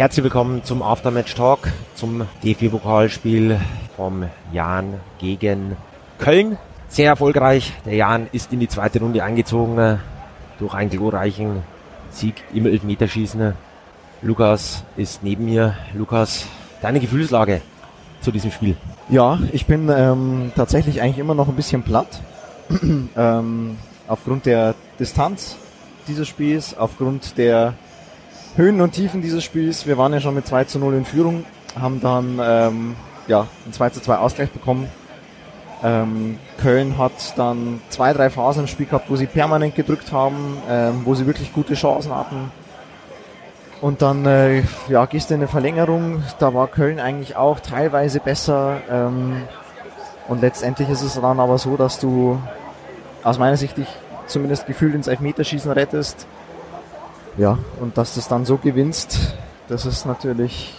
Herzlich willkommen zum Aftermatch Talk, zum DFB-Pokalspiel vom Jan gegen Köln. Sehr erfolgreich. Der Jan ist in die zweite Runde eingezogen durch einen glorreichen Sieg im Elfmeterschießen. Lukas ist neben mir. Lukas, deine Gefühlslage zu diesem Spiel? Ja, ich bin ähm, tatsächlich eigentlich immer noch ein bisschen platt. ähm, aufgrund der Distanz dieses Spiels, aufgrund der Höhen und Tiefen dieses Spiels. Wir waren ja schon mit 2 zu 0 in Führung, haben dann ähm, ja, ein 2 zu 2 Ausgleich bekommen. Ähm, Köln hat dann zwei, drei Phasen im Spiel gehabt, wo sie permanent gedrückt haben, ähm, wo sie wirklich gute Chancen hatten. Und dann äh, ja, gehst du in eine Verlängerung, da war Köln eigentlich auch teilweise besser. Ähm, und letztendlich ist es dann aber so, dass du aus meiner Sicht dich zumindest gefühlt ins Elfmeterschießen rettest. Ja, und dass du es dann so gewinnst, das ist natürlich,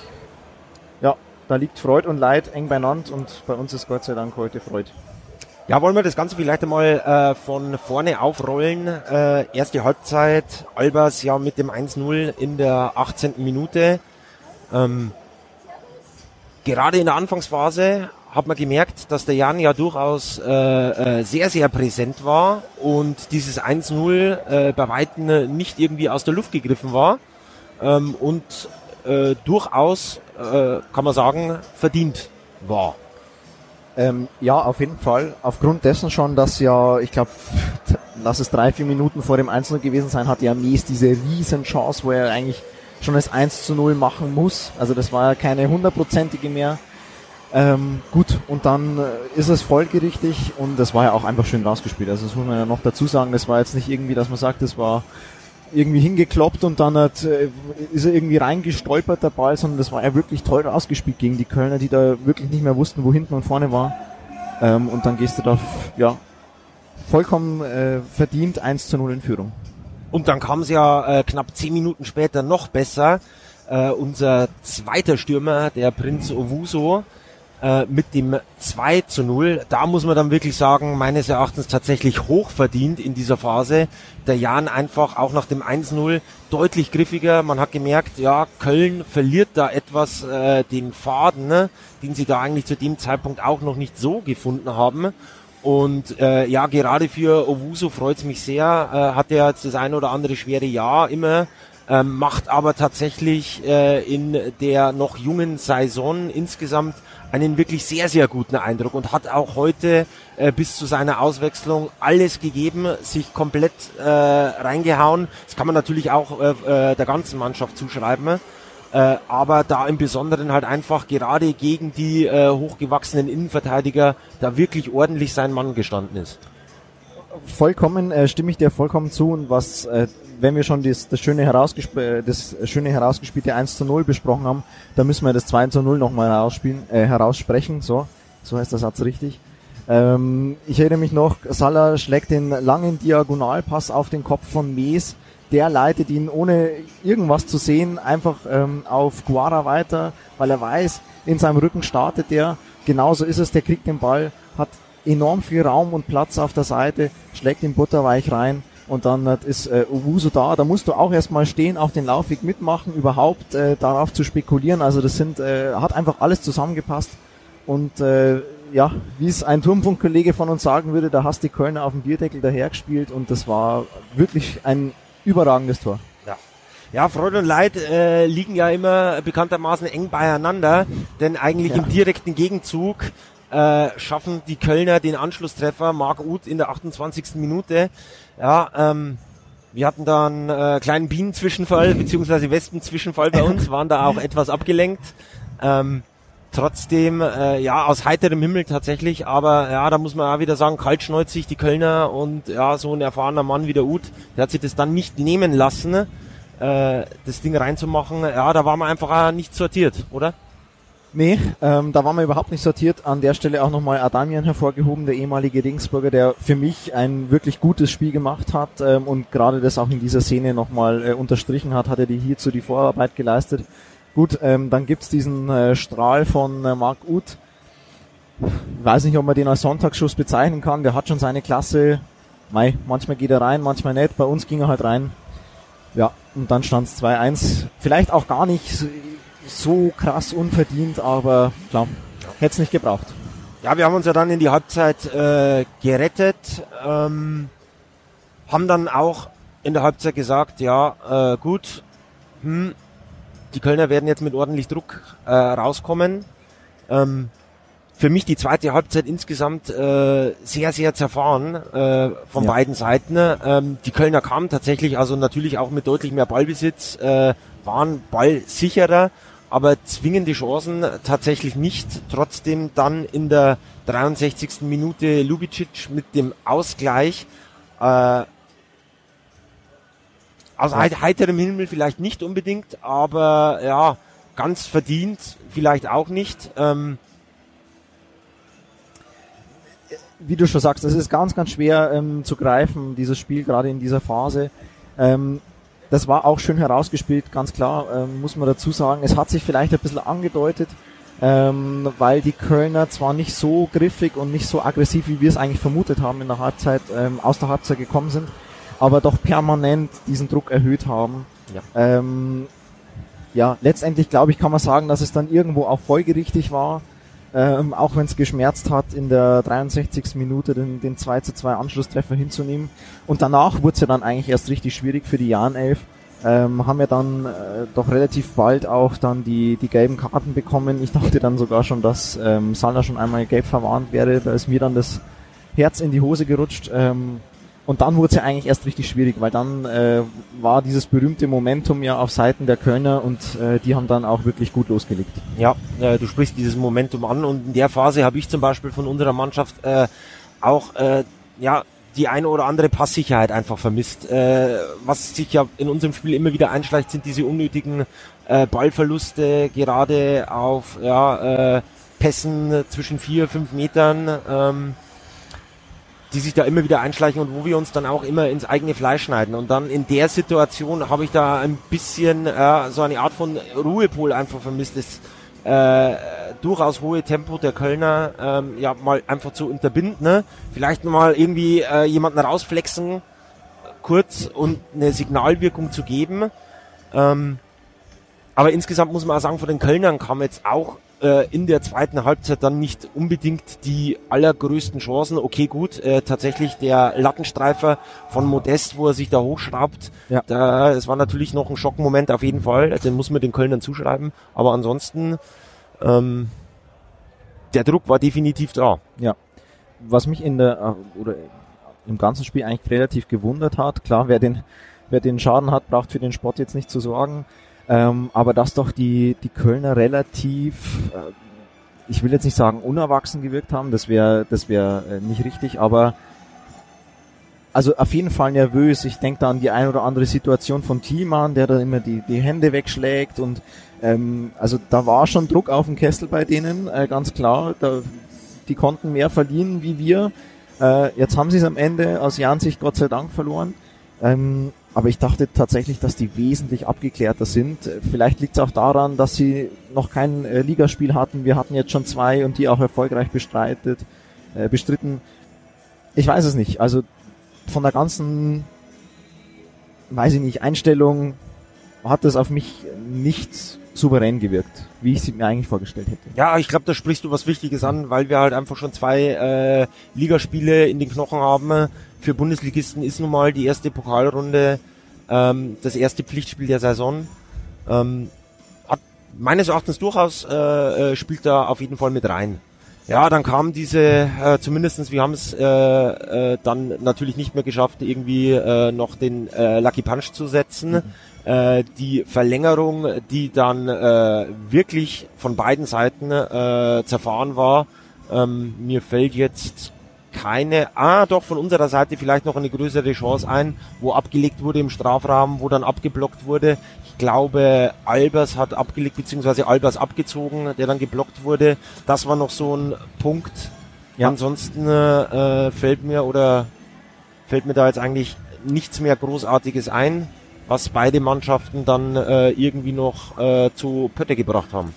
ja, da liegt Freud und Leid eng beieinander und bei uns ist Gott sei Dank heute Freud. Ja, wollen wir das Ganze vielleicht einmal äh, von vorne aufrollen. Äh, erste Halbzeit, Albers ja mit dem 1-0 in der 18. Minute. Ähm, gerade in der Anfangsphase hat man gemerkt, dass der Jan ja durchaus äh, äh, sehr, sehr präsent war und dieses 1-0 äh, bei Weitem nicht irgendwie aus der Luft gegriffen war ähm, und äh, durchaus, äh, kann man sagen, verdient war. Ähm, ja, auf jeden Fall. Aufgrund dessen schon, dass ja, ich glaube, lass es drei, vier Minuten vor dem 1-0 gewesen sein, hatte ja Mies diese riesen Chance, wo er eigentlich schon das 1 0 machen muss. Also das war ja keine hundertprozentige mehr. Ähm, gut, und dann äh, ist es folgerichtig und das war ja auch einfach schön rausgespielt. Also das muss man ja noch dazu sagen, das war jetzt nicht irgendwie, dass man sagt, das war irgendwie hingekloppt und dann hat, äh, ist er irgendwie reingestolpert der Ball, sondern das war ja wirklich toll rausgespielt gegen die Kölner, die da wirklich nicht mehr wussten, wo hinten und vorne war. Ähm, und dann gehst du da, ja, vollkommen äh, verdient 1 zu 0 in Führung. Und dann kam es ja äh, knapp zehn Minuten später noch besser. Äh, unser zweiter Stürmer, der Prinz Owuso, äh, mit dem 2 zu 0. Da muss man dann wirklich sagen, meines Erachtens tatsächlich hochverdient in dieser Phase. Der Jan einfach auch nach dem 1-0 deutlich griffiger. Man hat gemerkt, ja, Köln verliert da etwas äh, den Faden, ne, den sie da eigentlich zu dem Zeitpunkt auch noch nicht so gefunden haben. Und äh, ja, gerade für Owuso freut es mich sehr. Äh, hat er jetzt das ein oder andere schwere Jahr immer ähm, macht aber tatsächlich äh, in der noch jungen Saison insgesamt einen wirklich sehr, sehr guten Eindruck und hat auch heute äh, bis zu seiner Auswechslung alles gegeben, sich komplett äh, reingehauen. Das kann man natürlich auch äh, äh, der ganzen Mannschaft zuschreiben. Äh, aber da im Besonderen halt einfach gerade gegen die äh, hochgewachsenen Innenverteidiger da wirklich ordentlich sein Mann gestanden ist. Vollkommen äh, stimme ich dir vollkommen zu und was äh, wenn wir schon das, das, schöne herausgesp das schöne herausgespielte 1 zu 0 besprochen haben, dann müssen wir das 2 zu 0 nochmal herausspielen, äh, heraussprechen. So, so heißt der Satz richtig. Ähm, ich erinnere mich noch, Salah schlägt den langen Diagonalpass auf den Kopf von Mees. Der leitet ihn ohne irgendwas zu sehen einfach ähm, auf Guara weiter, weil er weiß, in seinem Rücken startet der. Genauso ist es, der kriegt den Ball, hat enorm viel Raum und Platz auf der Seite, schlägt ihn butterweich rein und dann ist äh, Owusu da. Da musst du auch erstmal stehen, auch den Laufweg mitmachen, überhaupt äh, darauf zu spekulieren. Also das sind, äh, hat einfach alles zusammengepasst. Und äh, ja, wie es ein Turmpunktkollege von uns sagen würde, da hast die Kölner auf dem Bierdeckel dahergespielt und das war wirklich ein überragendes Tor. Ja. Ja, Freude und Leid äh, liegen ja immer bekanntermaßen eng beieinander, denn eigentlich ja. im direkten Gegenzug äh, schaffen die Kölner den Anschlusstreffer, Marc Uth in der 28. Minute. Ja, ähm, wir hatten da einen äh, kleinen Bienenzwischenfall, beziehungsweise Wespenzwischenfall bei uns, waren da auch etwas abgelenkt. Ähm, trotzdem, äh, ja, aus heiterem Himmel tatsächlich, aber ja, da muss man auch wieder sagen, kaltschneuzig die Kölner und ja, so ein erfahrener Mann wie der Uth, der hat sich das dann nicht nehmen lassen, äh, das Ding reinzumachen. Ja, da war man einfach auch nicht sortiert, oder? Nee, ähm, da waren wir überhaupt nicht sortiert. An der Stelle auch nochmal Adamian hervorgehoben, der ehemalige Regensburger, der für mich ein wirklich gutes Spiel gemacht hat ähm, und gerade das auch in dieser Szene nochmal äh, unterstrichen hat, hat er die hierzu die Vorarbeit geleistet. Gut, ähm, dann gibt's diesen äh, Strahl von äh, Marc Uth. Ich weiß nicht, ob man den als Sonntagsschuss bezeichnen kann. Der hat schon seine Klasse. Mei, manchmal geht er rein, manchmal nicht. Bei uns ging er halt rein. Ja, und dann stand es 2-1. Vielleicht auch gar nicht so krass unverdient, aber klar, hätte es nicht gebraucht. Ja, wir haben uns ja dann in die Halbzeit äh, gerettet, ähm, haben dann auch in der Halbzeit gesagt, ja, äh, gut, hm, die Kölner werden jetzt mit ordentlich Druck äh, rauskommen. Ähm, für mich die zweite Halbzeit insgesamt äh, sehr, sehr zerfahren äh, von ja. beiden Seiten. Ähm, die Kölner kamen tatsächlich, also natürlich auch mit deutlich mehr Ballbesitz, äh, waren ballsicherer, aber zwingende Chancen tatsächlich nicht. Trotzdem dann in der 63. Minute Lubicic mit dem Ausgleich äh, aus heiterem Himmel vielleicht nicht unbedingt, aber ja, ganz verdient vielleicht auch nicht. Ähm, wie du schon sagst, es ist ganz, ganz schwer ähm, zu greifen, dieses Spiel, gerade in dieser Phase. Ähm, das war auch schön herausgespielt, ganz klar, ähm, muss man dazu sagen. Es hat sich vielleicht ein bisschen angedeutet, ähm, weil die Kölner zwar nicht so griffig und nicht so aggressiv, wie wir es eigentlich vermutet haben in der Halbzeit, ähm, aus der Halbzeit gekommen sind, aber doch permanent diesen Druck erhöht haben. Ja, ähm, ja letztendlich glaube ich, kann man sagen, dass es dann irgendwo auch folgerichtig war ähm, auch wenn es geschmerzt hat, in der 63. Minute den, den 2 zu 2 Anschlusstreffer hinzunehmen. Und danach wurde es ja dann eigentlich erst richtig schwierig für die Jahren 11. Ähm, haben wir dann äh, doch relativ bald auch dann die, die gelben Karten bekommen. Ich dachte dann sogar schon, dass ähm, Salner schon einmal gelb verwarnt wäre. Da ist mir dann das Herz in die Hose gerutscht. Ähm, und dann wurde es ja eigentlich erst richtig schwierig, weil dann äh, war dieses berühmte Momentum ja auf Seiten der Kölner und äh, die haben dann auch wirklich gut losgelegt. Ja, äh, du sprichst dieses Momentum an und in der Phase habe ich zum Beispiel von unserer Mannschaft äh, auch äh, ja die eine oder andere Passsicherheit einfach vermisst. Äh, was sich ja in unserem Spiel immer wieder einschleicht, sind diese unnötigen äh, Ballverluste, gerade auf ja, äh, Pässen zwischen vier, fünf Metern. Ähm, die sich da immer wieder einschleichen und wo wir uns dann auch immer ins eigene Fleisch schneiden. Und dann in der Situation habe ich da ein bisschen äh, so eine Art von Ruhepol einfach vermisst. Das äh, durchaus hohe Tempo der Kölner ähm, ja mal einfach zu unterbinden. Ne? Vielleicht mal irgendwie äh, jemanden rausflexen, kurz und eine Signalwirkung zu geben. Ähm, aber insgesamt muss man auch sagen, von den Kölnern kam jetzt auch äh, in der zweiten Halbzeit dann nicht unbedingt die allergrößten Chancen. Okay, gut, äh, tatsächlich der Lattenstreifer von Modest, wo er sich da hochschraubt, ja. da, es war natürlich noch ein Schockmoment auf jeden Fall, den muss man den Kölnern zuschreiben, aber ansonsten ähm, der Druck war definitiv da. Ja. Was mich in der äh, oder im ganzen Spiel eigentlich relativ gewundert hat, klar, wer den wer den Schaden hat, braucht für den Sport jetzt nicht zu sorgen. Ähm, aber dass doch die, die Kölner relativ, äh, ich will jetzt nicht sagen unerwachsen gewirkt haben, das wäre das wäre äh, nicht richtig, aber also auf jeden Fall nervös. Ich denke da an die ein oder andere Situation von Thiemann, der da immer die, die Hände wegschlägt und ähm, also da war schon Druck auf dem Kessel bei denen, äh, ganz klar. Da, die konnten mehr verlieren wie wir. Äh, jetzt haben sie es am Ende aus Jahn Sicht Gott sei Dank verloren. Ähm, aber ich dachte tatsächlich, dass die wesentlich abgeklärter sind. Vielleicht liegt es auch daran, dass sie noch kein äh, Ligaspiel hatten. Wir hatten jetzt schon zwei und die auch erfolgreich bestreitet, äh, bestritten. Ich weiß es nicht. Also von der ganzen, weiß ich nicht, Einstellung hat das auf mich nicht souverän gewirkt, wie ich sie mir eigentlich vorgestellt hätte. Ja, ich glaube, da sprichst du was Wichtiges an, weil wir halt einfach schon zwei äh, Ligaspiele in den Knochen haben für Bundesligisten ist nun mal die erste Pokalrunde ähm, das erste Pflichtspiel der Saison. Ähm, hat meines Erachtens durchaus äh, äh, spielt da auf jeden Fall mit rein. Ja, dann kam diese, äh, zumindestens wir haben es äh, äh, dann natürlich nicht mehr geschafft, irgendwie äh, noch den äh, Lucky Punch zu setzen. Mhm. Äh, die Verlängerung, die dann äh, wirklich von beiden Seiten äh, zerfahren war. Ähm, mir fällt jetzt keine, ah doch, von unserer Seite vielleicht noch eine größere Chance ein, wo abgelegt wurde im Strafrahmen, wo dann abgeblockt wurde. Ich glaube, Albers hat abgelegt, beziehungsweise Albers abgezogen, der dann geblockt wurde. Das war noch so ein Punkt. Ja. Ansonsten äh, fällt mir oder fällt mir da jetzt eigentlich nichts mehr Großartiges ein, was beide Mannschaften dann äh, irgendwie noch äh, zu Pötte gebracht haben.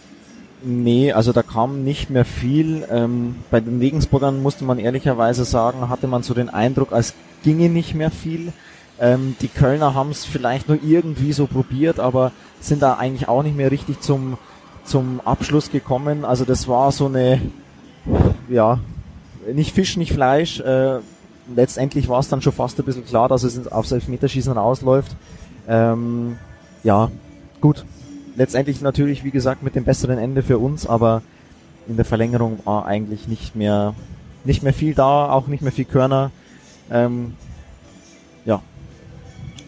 Nee, also da kam nicht mehr viel. Ähm, bei den Regensburgern musste man ehrlicherweise sagen, hatte man so den Eindruck, als ginge nicht mehr viel. Ähm, die Kölner haben es vielleicht nur irgendwie so probiert, aber sind da eigentlich auch nicht mehr richtig zum zum Abschluss gekommen. Also das war so eine, ja, nicht Fisch, nicht Fleisch. Äh, letztendlich war es dann schon fast ein bisschen klar, dass es aufs Elfmeterschießen rausläuft. Ähm, ja, gut. Letztendlich natürlich, wie gesagt, mit dem besseren Ende für uns, aber in der Verlängerung war eigentlich nicht mehr, nicht mehr viel da, auch nicht mehr viel Körner. Ähm, ja,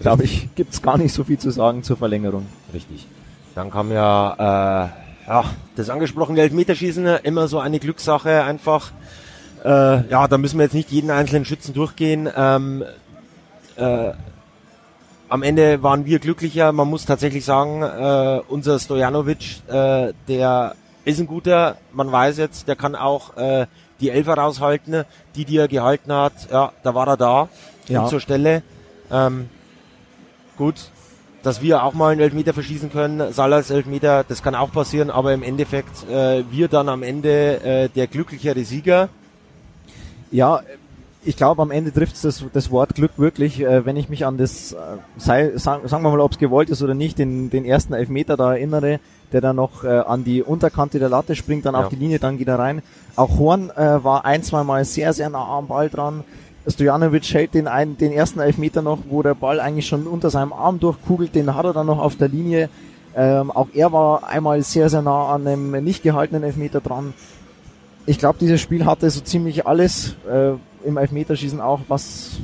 glaube ich, gibt's gar nicht so viel zu sagen zur Verlängerung. Richtig. Dann kam ja, äh, ja das angesprochene Elfmeterschießen, immer so eine Glückssache einfach. Äh, ja, da müssen wir jetzt nicht jeden einzelnen Schützen durchgehen. Ähm, äh, am Ende waren wir glücklicher. Man muss tatsächlich sagen, äh, unser Stojanovic, äh, der ist ein guter. Man weiß jetzt, der kann auch äh, die Elfer raushalten, die die er gehalten hat. Ja, da war er da ja. zur Stelle. Ähm, gut, dass wir auch mal einen Elfmeter verschießen können, Salas Elfmeter, das kann auch passieren, aber im Endeffekt äh, wir dann am Ende äh, der glücklichere Sieger. Ja, ich glaube, am Ende trifft es das, das Wort Glück wirklich, äh, wenn ich mich an das, äh, sei, sagen, sagen wir mal, ob es gewollt ist oder nicht, den, den ersten Elfmeter da erinnere, der dann noch äh, an die Unterkante der Latte springt, dann ja. auf die Linie, dann geht er rein. Auch Horn äh, war ein, zwei Mal sehr, sehr nah am Ball dran. Stojanovic hält den, einen, den ersten Elfmeter noch, wo der Ball eigentlich schon unter seinem Arm durchkugelt, den hat er dann noch auf der Linie. Ähm, auch er war einmal sehr, sehr nah an einem nicht gehaltenen Elfmeter dran. Ich glaube, dieses Spiel hatte so ziemlich alles, äh, im Elfmeterschießen auch, was,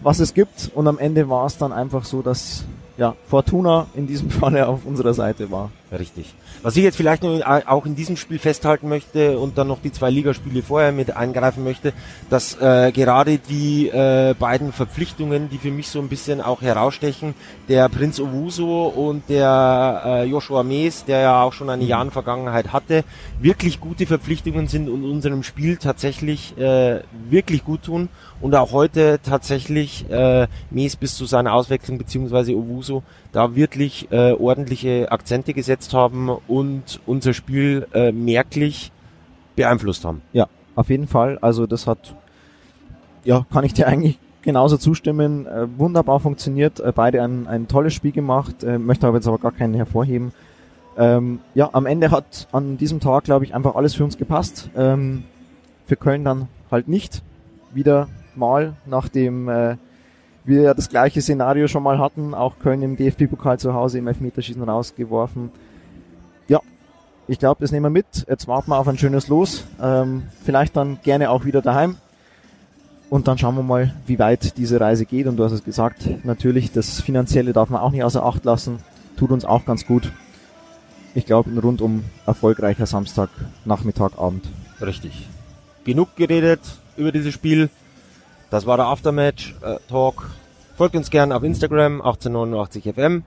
was es gibt. Und am Ende war es dann einfach so, dass ja, Fortuna in diesem Falle auf unserer Seite war. Richtig. Was ich jetzt vielleicht noch auch in diesem Spiel festhalten möchte und dann noch die zwei Ligaspiele vorher mit eingreifen möchte, dass äh, gerade die äh, beiden Verpflichtungen, die für mich so ein bisschen auch herausstechen, der Prinz Owuso und der äh, Joshua Mees, der ja auch schon eine mhm. Jahren Vergangenheit hatte, wirklich gute Verpflichtungen sind und unserem Spiel tatsächlich äh, wirklich gut tun und auch heute tatsächlich äh, Mees bis zu seiner Auswechslung beziehungsweise Owuso da wirklich äh, ordentliche Akzente gesetzt haben und unser Spiel äh, merklich beeinflusst haben. Ja, auf jeden Fall. Also das hat, ja, kann ich dir eigentlich genauso zustimmen. Äh, wunderbar funktioniert. Äh, beide ein, ein tolles Spiel gemacht. Äh, möchte aber jetzt aber gar keinen hervorheben. Ähm, ja, am Ende hat an diesem Tag, glaube ich, einfach alles für uns gepasst. Ähm, für Köln dann halt nicht. Wieder mal nach dem äh, wir ja das gleiche Szenario schon mal hatten, auch Köln im DFB-Pokal zu Hause im Elfmeterschießen rausgeworfen. Ja, ich glaube, das nehmen wir mit. Jetzt warten wir auf ein schönes Los. Ähm, vielleicht dann gerne auch wieder daheim. Und dann schauen wir mal, wie weit diese Reise geht. Und du hast es gesagt, natürlich, das Finanzielle darf man auch nicht außer Acht lassen. Tut uns auch ganz gut. Ich glaube, ein rundum erfolgreicher Samstag, Nachmittag, Abend. Richtig. Genug geredet über dieses Spiel. Das war der Aftermatch äh, Talk. Folgt uns gerne auf Instagram 1889fm.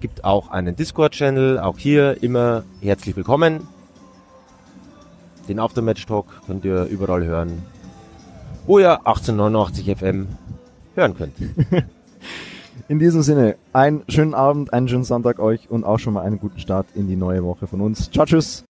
Gibt auch einen Discord-Channel, auch hier immer herzlich willkommen. Den Aftermatch Talk könnt ihr überall hören, wo ihr 1889fm hören könnt. In diesem Sinne, einen schönen Abend, einen schönen Sonntag euch und auch schon mal einen guten Start in die neue Woche von uns. Ciao, tschüss.